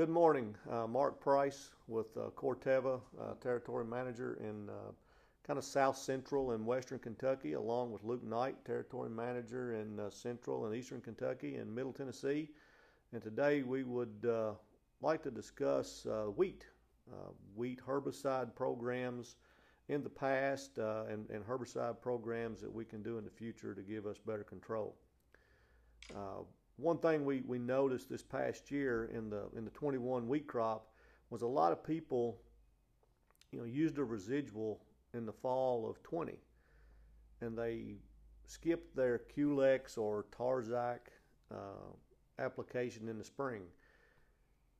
Good morning, uh, Mark Price with uh, Corteva, uh, Territory Manager in uh, kind of South Central and Western Kentucky, along with Luke Knight, Territory Manager in uh, Central and Eastern Kentucky and Middle Tennessee. And today we would uh, like to discuss wheat, wheat herbicide programs in the past and, and, herbicide programs that we can do in the future to give us better control one thing we, we noticed this past year in the in the 21 wheat crop was a lot of people, you know, used a residual in the fall of 20, and they skipped their Quelex or Tarzec uh, application in the spring,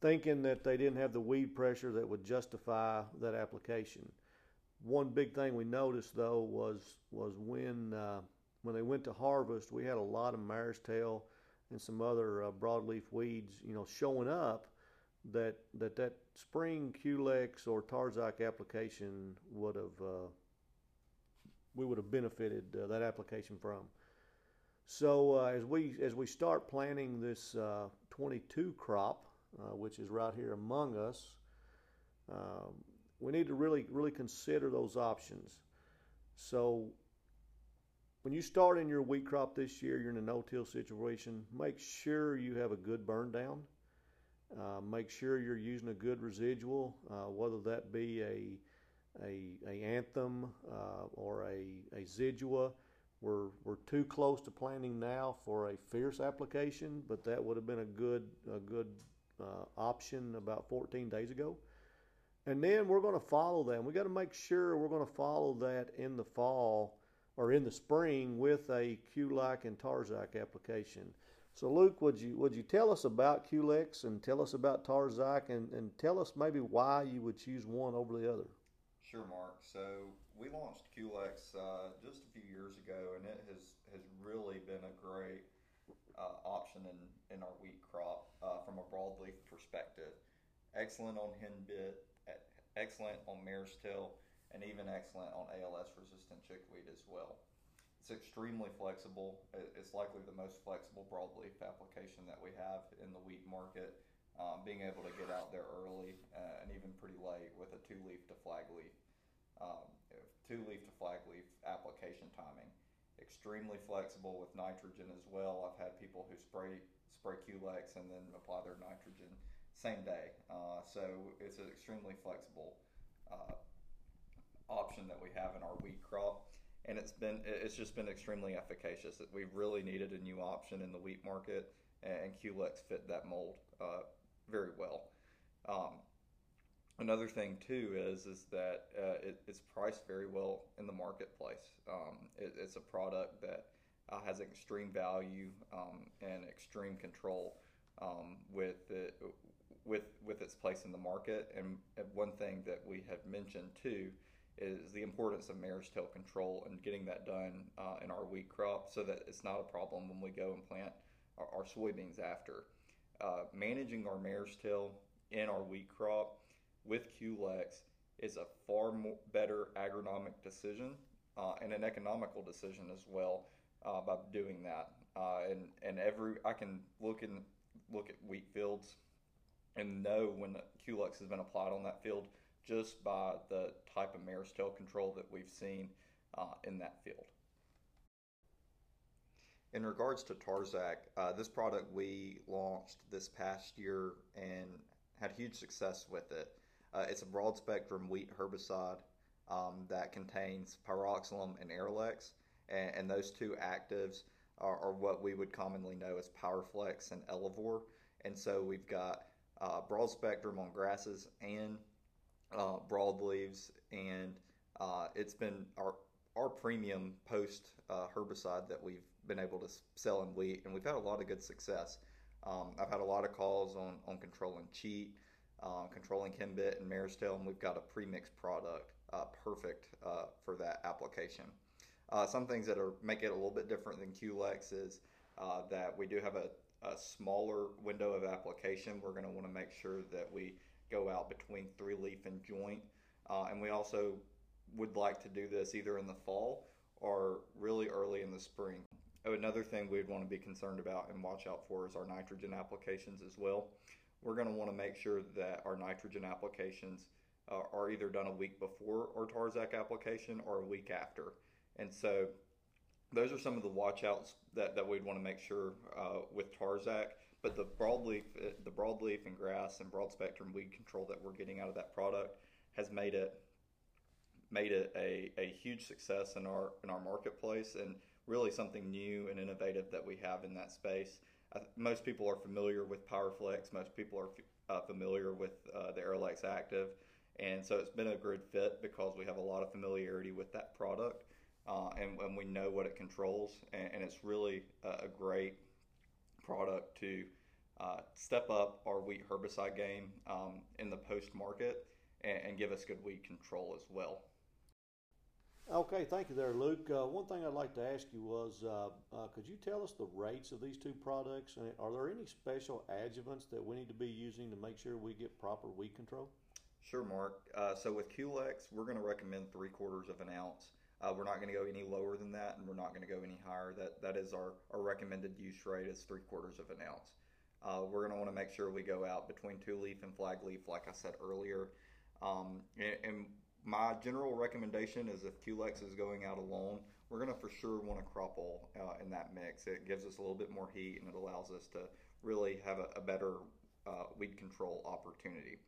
thinking that they didn't have the weed pressure that would justify that application. One big thing we noticed though was was when uh, when they went to harvest, we had a lot of mare's tail and some other uh, broadleaf weeds, you know, showing up that that that spring Quelex or Tarzec application would have uh, we would have benefited uh, that application from. So uh, as we as we start planning this uh, 22 crop, uh, which is right here among us, um, we need to really really consider those options. So when you start in your wheat crop this year, you're in a no-till situation. Make sure you have a good burn down. Uh, make sure you're using a good residual, uh, whether that be a a, a anthem uh, or a, a zidua. We're we're too close to planting now for a fierce application, but that would have been a good a good uh, option about 14 days ago. And then we're going to follow that. We got to make sure we're going to follow that in the fall or in the spring with a Quelex and Tarzec application. So Luke, would you would you tell us about Quelex and tell us about Tarzec and, and tell us maybe why you would choose one over the other? Sure, Mark. So we launched Quelex uh, just a few years ago, and it has has really been a great uh, option in in our wheat crop uh, from a broadleaf perspective. Excellent on henbit, excellent on mare's tail and even excellent on ALS resistant chickweed as well. It's extremely flexible. It's likely the most flexible broadleaf application that we have in the wheat market. Um, being able to get out there early uh, and even pretty late with a two leaf to flag leaf, um, two leaf to flag leaf application timing. Extremely flexible with nitrogen as well. I've had people who spray spray Quelex and then apply their nitrogen same day. Uh, so it's an extremely flexible uh, that we have in our wheat crop and it's been it's just been extremely efficacious. That we really needed a new option in the wheat market, and Quelex fit that mold uh, very well. Um, another thing too is is that uh, it, it's priced very well in the marketplace. Um, it, it's a product that uh, has extreme value um, and extreme control um, with it, with with its place in the market. And one thing that we have mentioned too is the importance of mare's tail control and getting that done uh, in our wheat crop so that it's not a problem when we go and plant our, our soybeans after. Uh, managing our mare's tail in our wheat crop with Quelex is a far more better agronomic decision uh, and an economical decision as well uh, by doing that. Uh, and and every I can look and look at wheat fields and know when Quelex has been applied on that field just by the type of mare's tail control that we've seen uh, in that field. In regards to Tarzec, uh, this product we launched this past year and had huge success with it. Uh, it's a broad spectrum wheat herbicide um, that contains pyroxsulam and Arylex, and, and those two actives are, are, what we would commonly know as Powerflex and Elevore. And so we've got uh, broad spectrum on grasses and uh, broadleaves, and uh, it's been our our premium post uh, herbicide that we've been able to sell in wheat, and we've had a lot of good success. Um, I've had a lot of calls on on controlling cheat, uh, controlling henbit and mare's tail, and we've got a premixed product uh, perfect uh, for that application. some things that are make it a little bit different than Quelex is that we do have a, a smaller window of application. We're going to want to make sure that we go out between three leaf and joint. Uh, and we also would like to do this either in the fall or really early in the spring. Oh, another thing we'd want to be concerned about and watch out for is our nitrogen applications as well. we're going to want to make sure that our nitrogen applications uh, are either done a week before our Tarzec application or a week after. And so those are some of the watchouts that, that we'd want to make sure uh, with Tarzec. But the broadleaf, the broadleaf and grass and broad spectrum weed control that we're getting out of that product has made it made it a, a huge success in our in our marketplace and really something new and innovative that we have in that space. Uh, most people are familiar with PowerFlex. Most people are uh, familiar with uh, the Arylex Active, and so it's been a good fit because we have a lot of familiarity with that product, uh, and, and, we know what it controls, and, and it's really a, a, great product to uh, step up our wheat herbicide game um, in the post market and, and give us good weed control as well. Okay, thank you there, Luke. Uh, one thing I'd like to ask you was, uh, uh, could you tell us the rates of these two products? And are there any special adjuvants that we need to be using to make sure we get proper weed control? Sure, Mark. Uh, so with Quelex, we're going to recommend three quarters of an ounce. Uh, we're not going to go any lower than that, and we're not going to go any higher. That that is our, our recommended use rate is three quarters of an ounce. Uh, we're going to want to make sure we go out between two leaf and flag leaf, like I said earlier. Um, and, and my general recommendation is if Quelex is going out alone, we're going to for sure want a crop uh, in that mix. It gives us a little bit more heat and it allows us to really have a, a better uh, weed control opportunity.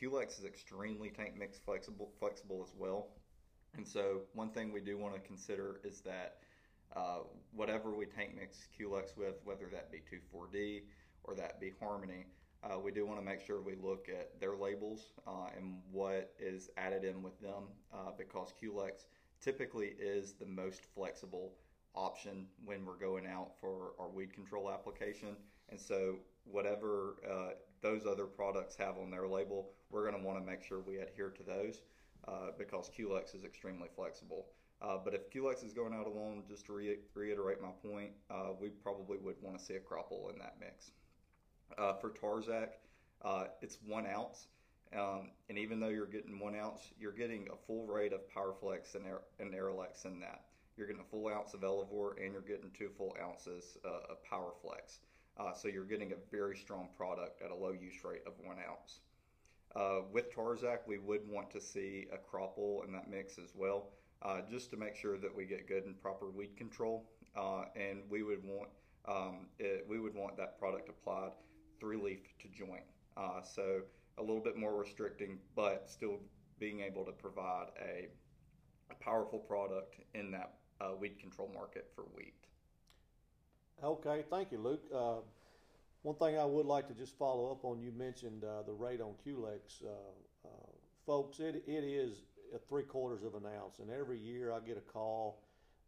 Quelex is extremely tank mix flexible, flexible as well. And so one thing we do want to consider is that uh, whatever we tank mix Quelex with, whether that be 2,4-D or that be Harmony, uh, we do want to make sure we look at their labels uh, and what is added in with them uh, because Quelex typically is the most flexible option when we're going out for our weed control application. And so, whatever uh, those other products have on their label, we're going to want to make sure we adhere to those uh, because Quelex is extremely flexible. Uh, but if Quelex is going out alone, just to re- reiterate my point, we probably would want to see a crop oil in that mix. Uh, for Tarzec, uh, it's one ounce. Um, and even though you're getting one ounce, you're getting a full rate of PowerFlex and, Aer- and in that. You're getting a full ounce of Elevore and you're getting two full ounces uh, of PowerFlex. Uh, so you're getting a very strong product at a low use rate of one ounce. Uh, with Tarzec, we would want to see a crop oil in that mix as well, uh, just to make sure that we get good and proper weed control. Uh, and we would want um, it, we would want that product applied three leaf to joint. Uh, so a little bit more restricting, but still being able to provide a, a powerful product in that uh, weed control market for wheat. Okay, thank you, Luke. One thing I would like to just follow up on, you mentioned uh, the rate on Quelex. Uh, uh, folks, it, it is three quarters of an ounce, and every year I get a call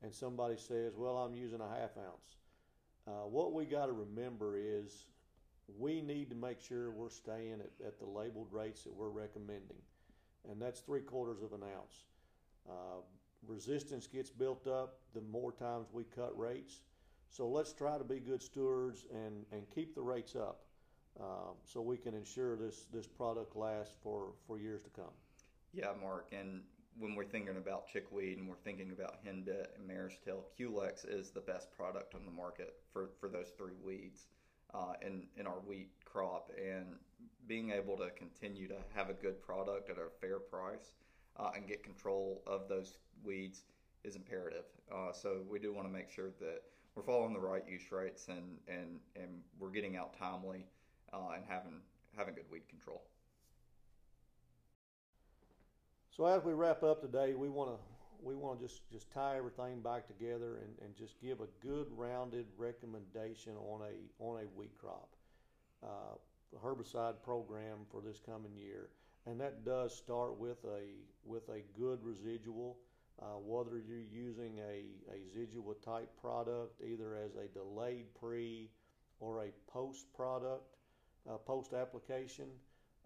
and somebody says, Well, I'm using a half ounce. Uh, what we got to remember is we need to make sure we're staying at, at the labeled rates that we're recommending, and that's three quarters of an ounce. Uh, resistance gets built up the more times we cut rates. So let's try to be good stewards and, and keep the rates up uh, so we can ensure this, this product lasts for, for years to come. Yeah, Mark. And when we're thinking about chickweed and we're thinking about henbit and mare's tail, Quelex is the best product on the market for, for those three weeds uh, in in our wheat crop, and being able to continue to have a good product at a fair price uh, and get control of those weeds is imperative. Uh, so we do want to make sure that we're following the right use rates and and and we're getting out timely uh, and having having good weed control. So as we wrap up today, we want to we want to just, just tie everything back together and, and just give a good rounded recommendation on a on a wheat crop, uh, herbicide program for this coming year, and that does start with a with a good residual. Uh, whether you're using a, a Zidua type product, either as a delayed pre or a post product, uh, post application,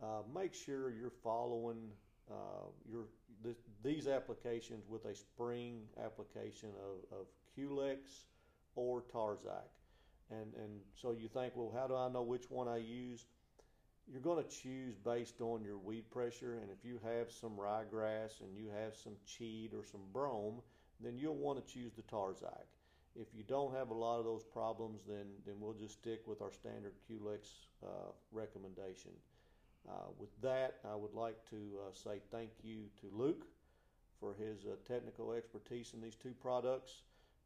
uh, make sure you're following uh, your th- these applications with a spring application of, of Quelex or Tarzec. And, and so you think, well, how do I know which one I use? You're going to choose based on your weed pressure. And if you have some ryegrass and you have some cheat or some brome, then you'll want to choose the Tarzec. if you don't have a lot of those problems, then then we'll just stick with our standard Quelex uh, recommendation. Uh, with that, I would like to uh, say thank you to Luke for his uh, technical expertise in these two products,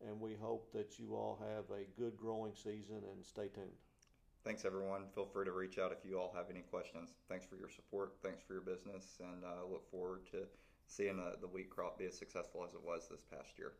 and we hope that you all have a good growing season and stay tuned. Thanks, everyone. Feel free to reach out if you all have any questions. Thanks for your support. Thanks for your business, and I uh, look forward to seeing the, the wheat crop be as successful as it was this past year.